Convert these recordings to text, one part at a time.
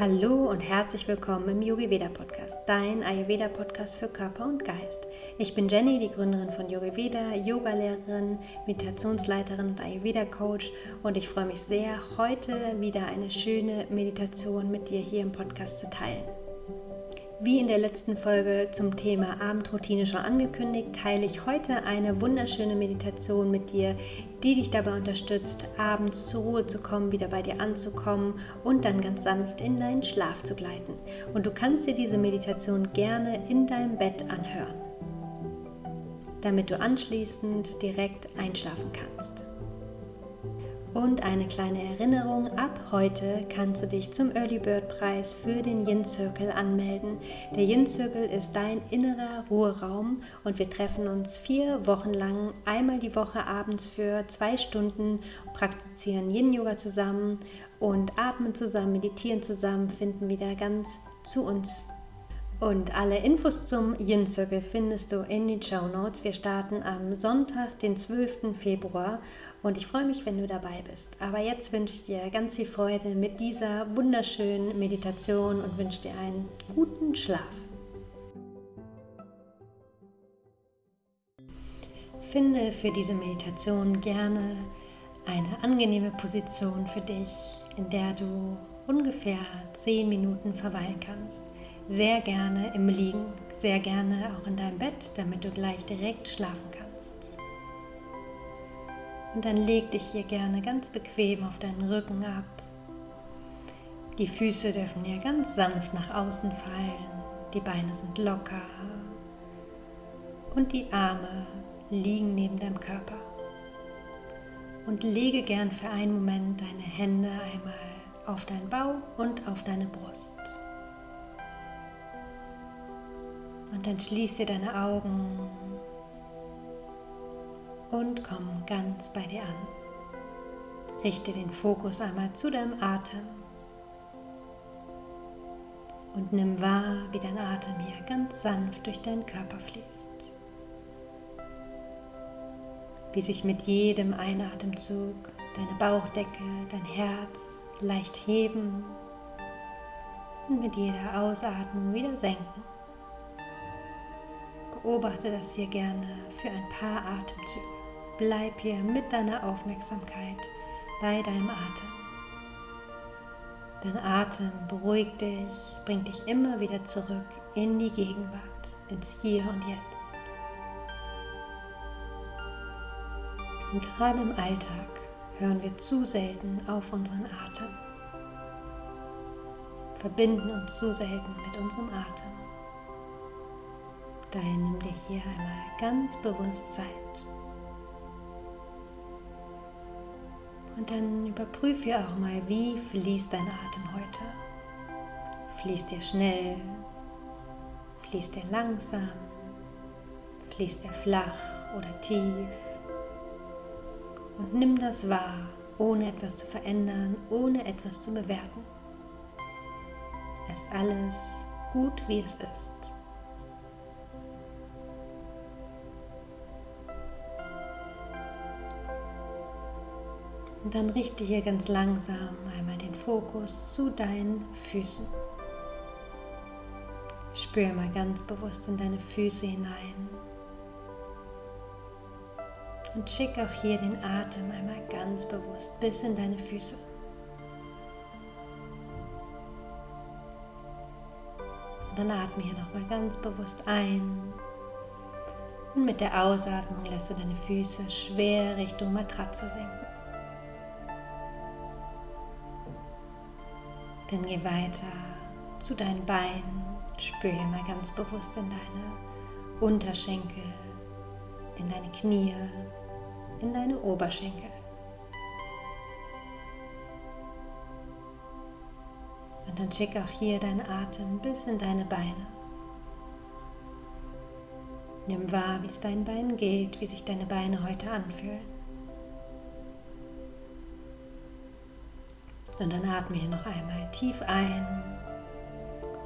Hallo und herzlich willkommen im Yogi Veda Podcast, dein Ayurveda Podcast für Körper und Geist. Ich bin Jenny, die Gründerin von Yogi Veda, Yogalehrerin, Meditationsleiterin und Ayurveda Coach und ich freue mich sehr, heute wieder eine schöne Meditation mit dir hier im Podcast zu teilen. Wie in der letzten Folge zum Thema Abendroutine schon angekündigt, teile ich heute eine wunderschöne Meditation mit dir, die dich dabei unterstützt, abends zur Ruhe zu kommen, wieder bei dir anzukommen und dann ganz sanft in deinen Schlaf zu gleiten. Und du kannst dir diese Meditation gerne in deinem Bett anhören, damit du anschließend direkt einschlafen kannst. Und eine kleine Erinnerung, ab heute kannst du dich zum Early Bird Preis für den Yin Circle anmelden. Der Yin Circle ist dein innerer Ruheraum und wir treffen uns vier Wochen lang einmal die Woche abends für zwei Stunden, praktizieren Yin Yoga zusammen und atmen zusammen, meditieren zusammen, finden wieder ganz zu uns und alle Infos zum Yin Circle findest du in den Show Notes. Wir starten am Sonntag, den 12. Februar und ich freue mich, wenn du dabei bist. Aber jetzt wünsche ich dir ganz viel Freude mit dieser wunderschönen Meditation und wünsche dir einen guten Schlaf. Finde für diese Meditation gerne eine angenehme Position für dich, in der du ungefähr 10 Minuten verweilen kannst sehr gerne im Liegen, sehr gerne auch in deinem Bett, damit du gleich direkt schlafen kannst. Und dann leg dich hier gerne ganz bequem auf deinen Rücken ab. Die Füße dürfen hier ganz sanft nach außen fallen, die Beine sind locker und die Arme liegen neben deinem Körper. Und lege gern für einen Moment deine Hände einmal auf deinen Bauch und auf deine Brust. Und dann schließe deine Augen und komm ganz bei dir an. Richte den Fokus einmal zu deinem Atem und nimm wahr, wie dein Atem hier ganz sanft durch deinen Körper fließt. Wie sich mit jedem Einatemzug deine Bauchdecke, dein Herz leicht heben und mit jeder Ausatmung wieder senken. Beobachte das hier gerne für ein paar Atemzüge. Bleib hier mit deiner Aufmerksamkeit bei deinem Atem. Dein Atem beruhigt dich, bringt dich immer wieder zurück in die Gegenwart, ins Hier und Jetzt. Und gerade im Alltag hören wir zu selten auf unseren Atem, verbinden uns zu selten mit unserem Atem. Daher nimm dir hier einmal ganz bewusst Zeit. Und dann überprüfe auch mal, wie fließt dein Atem heute. Fließt er schnell? Fließt er langsam? Fließt er flach oder tief? Und nimm das wahr, ohne etwas zu verändern, ohne etwas zu bewerten. Es alles gut, wie es ist. Und dann richte hier ganz langsam einmal den Fokus zu deinen Füßen. Spür mal ganz bewusst in deine Füße hinein. Und schick auch hier den Atem einmal ganz bewusst bis in deine Füße. Und dann atme hier nochmal ganz bewusst ein. Und mit der Ausatmung lässt du deine Füße schwer Richtung Matratze sinken. Dann geh weiter zu deinen Beinen. Spür hier mal ganz bewusst in deine Unterschenkel, in deine Knie, in deine Oberschenkel. Und dann schick auch hier deinen Atem bis in deine Beine. Nimm wahr, wie es deinen Beinen geht, wie sich deine Beine heute anfühlen. Und dann atme hier noch einmal tief ein.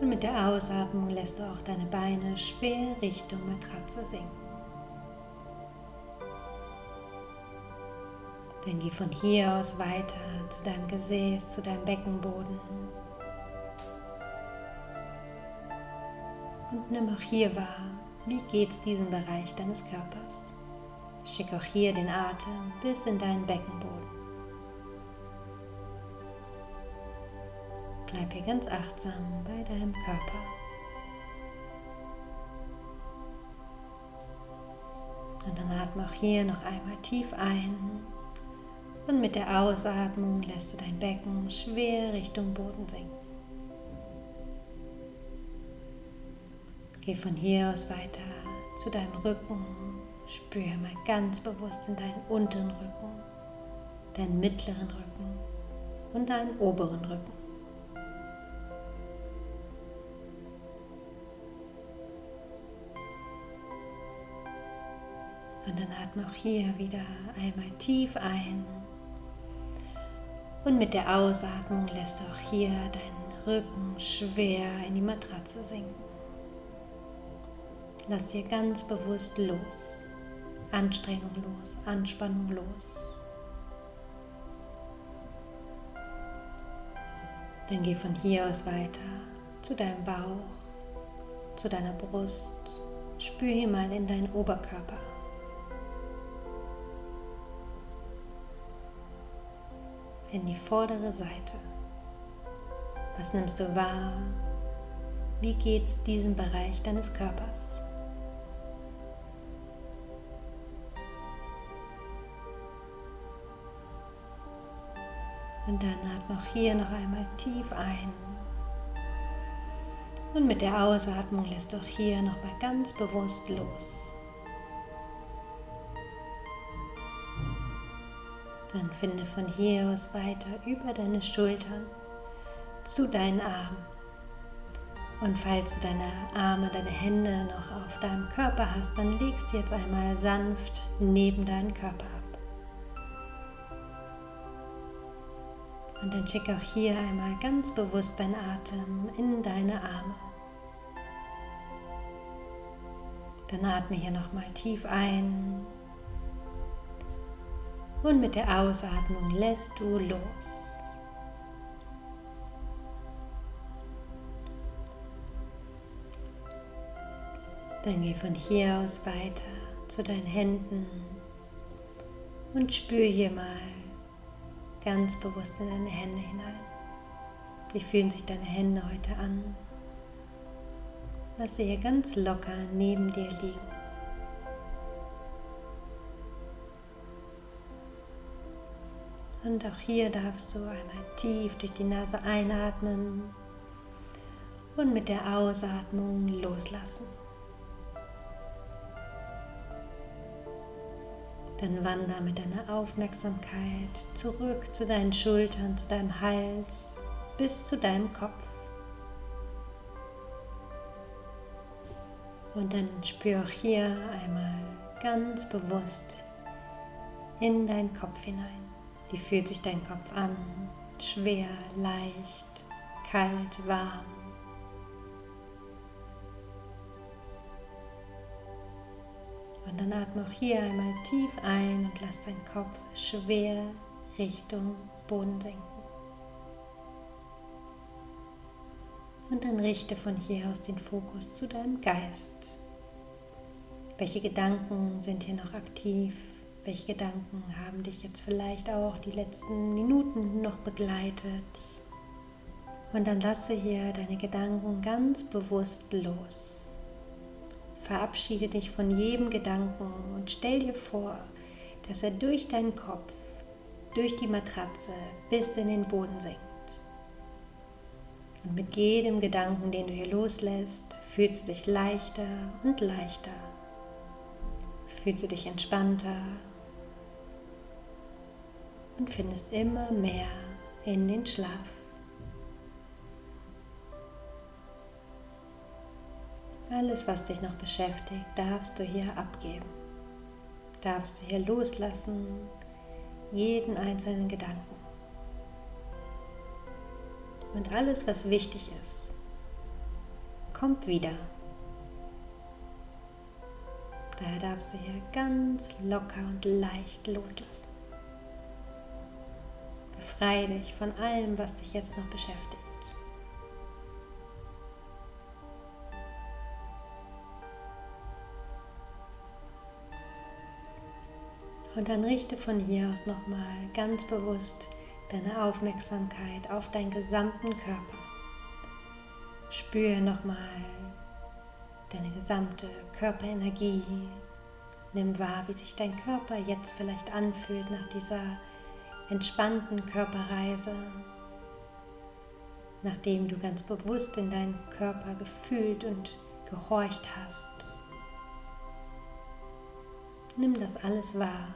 Und mit der Ausatmung lässt du auch deine Beine schwer Richtung Matratze sinken. Dann geh von hier aus weiter zu deinem Gesäß, zu deinem Beckenboden. Und nimm auch hier wahr, wie geht's diesem Bereich deines Körpers. Schick auch hier den Atem bis in deinen Beckenboden. Bleib hier ganz achtsam bei deinem Körper. Und dann atme auch hier noch einmal tief ein. Und mit der Ausatmung lässt du dein Becken schwer Richtung Boden sinken. Geh von hier aus weiter zu deinem Rücken. Spüre mal ganz bewusst in deinen unteren Rücken, deinen mittleren Rücken und deinen oberen Rücken. Und dann atme auch hier wieder einmal tief ein. Und mit der Ausatmung lässt du auch hier deinen Rücken schwer in die Matratze sinken. Lass dir ganz bewusst los. Anstrengung los, Anspannung los. Dann geh von hier aus weiter zu deinem Bauch, zu deiner Brust. Spür hier mal in deinen Oberkörper. In die vordere Seite. Was nimmst du wahr? Wie geht's diesem Bereich deines Körpers? Und dann atme auch hier noch einmal tief ein. Und mit der Ausatmung lässt auch hier noch mal ganz bewusst los. Dann finde von hier aus weiter über deine Schultern zu deinen Armen. Und falls du deine Arme, deine Hände noch auf deinem Körper hast, dann legst du jetzt einmal sanft neben deinen Körper ab. Und dann schick auch hier einmal ganz bewusst deinen Atem in deine Arme. Dann atme hier nochmal tief ein. Und mit der Ausatmung lässt du los. Dann geh von hier aus weiter zu deinen Händen und spür hier mal ganz bewusst in deine Hände hinein. Wie fühlen sich deine Hände heute an? Lass sie hier ganz locker neben dir liegen. Und auch hier darfst du einmal tief durch die Nase einatmen und mit der Ausatmung loslassen. Dann wander mit deiner Aufmerksamkeit zurück zu deinen Schultern, zu deinem Hals, bis zu deinem Kopf. Und dann spür auch hier einmal ganz bewusst in deinen Kopf hinein. Wie fühlt sich dein Kopf an? Schwer, leicht, kalt, warm. Und dann atme auch hier einmal tief ein und lass deinen Kopf schwer Richtung Boden senken. Und dann richte von hier aus den Fokus zu deinem Geist. Welche Gedanken sind hier noch aktiv? Welche Gedanken haben dich jetzt vielleicht auch die letzten Minuten noch begleitet? Und dann lasse hier deine Gedanken ganz bewusst los. Verabschiede dich von jedem Gedanken und stell dir vor, dass er durch deinen Kopf, durch die Matratze bis in den Boden sinkt. Und mit jedem Gedanken, den du hier loslässt, fühlst du dich leichter und leichter. Fühlst du dich entspannter und findest immer mehr in den Schlaf. Alles, was dich noch beschäftigt, darfst du hier abgeben. Darfst du hier loslassen, jeden einzelnen Gedanken. Und alles, was wichtig ist, kommt wieder. Daher darfst du hier ganz locker und leicht loslassen. Befreie dich von allem, was dich jetzt noch beschäftigt. Und dann richte von hier aus nochmal ganz bewusst deine Aufmerksamkeit auf deinen gesamten Körper. Spüre nochmal deine gesamte Körperenergie. Nimm wahr, wie sich dein Körper jetzt vielleicht anfühlt nach dieser entspannten Körperreise, nachdem du ganz bewusst in deinen Körper gefühlt und gehorcht hast. Nimm das alles wahr.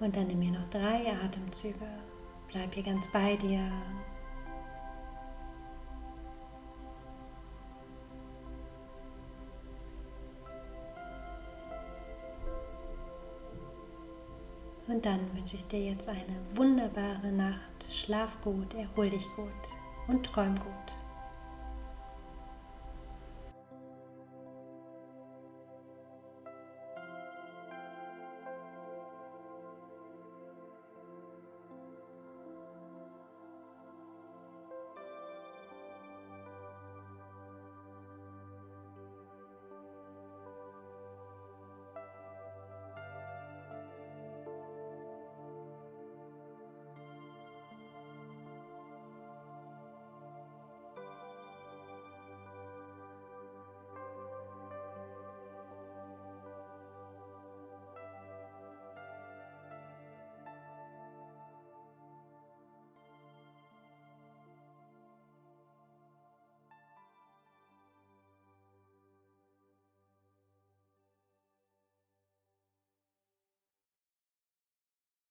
Und dann nimm mir noch drei Atemzüge. Bleib hier ganz bei dir. Dann wünsche ich dir jetzt eine wunderbare Nacht. Schlaf gut, erhol dich gut und träum gut.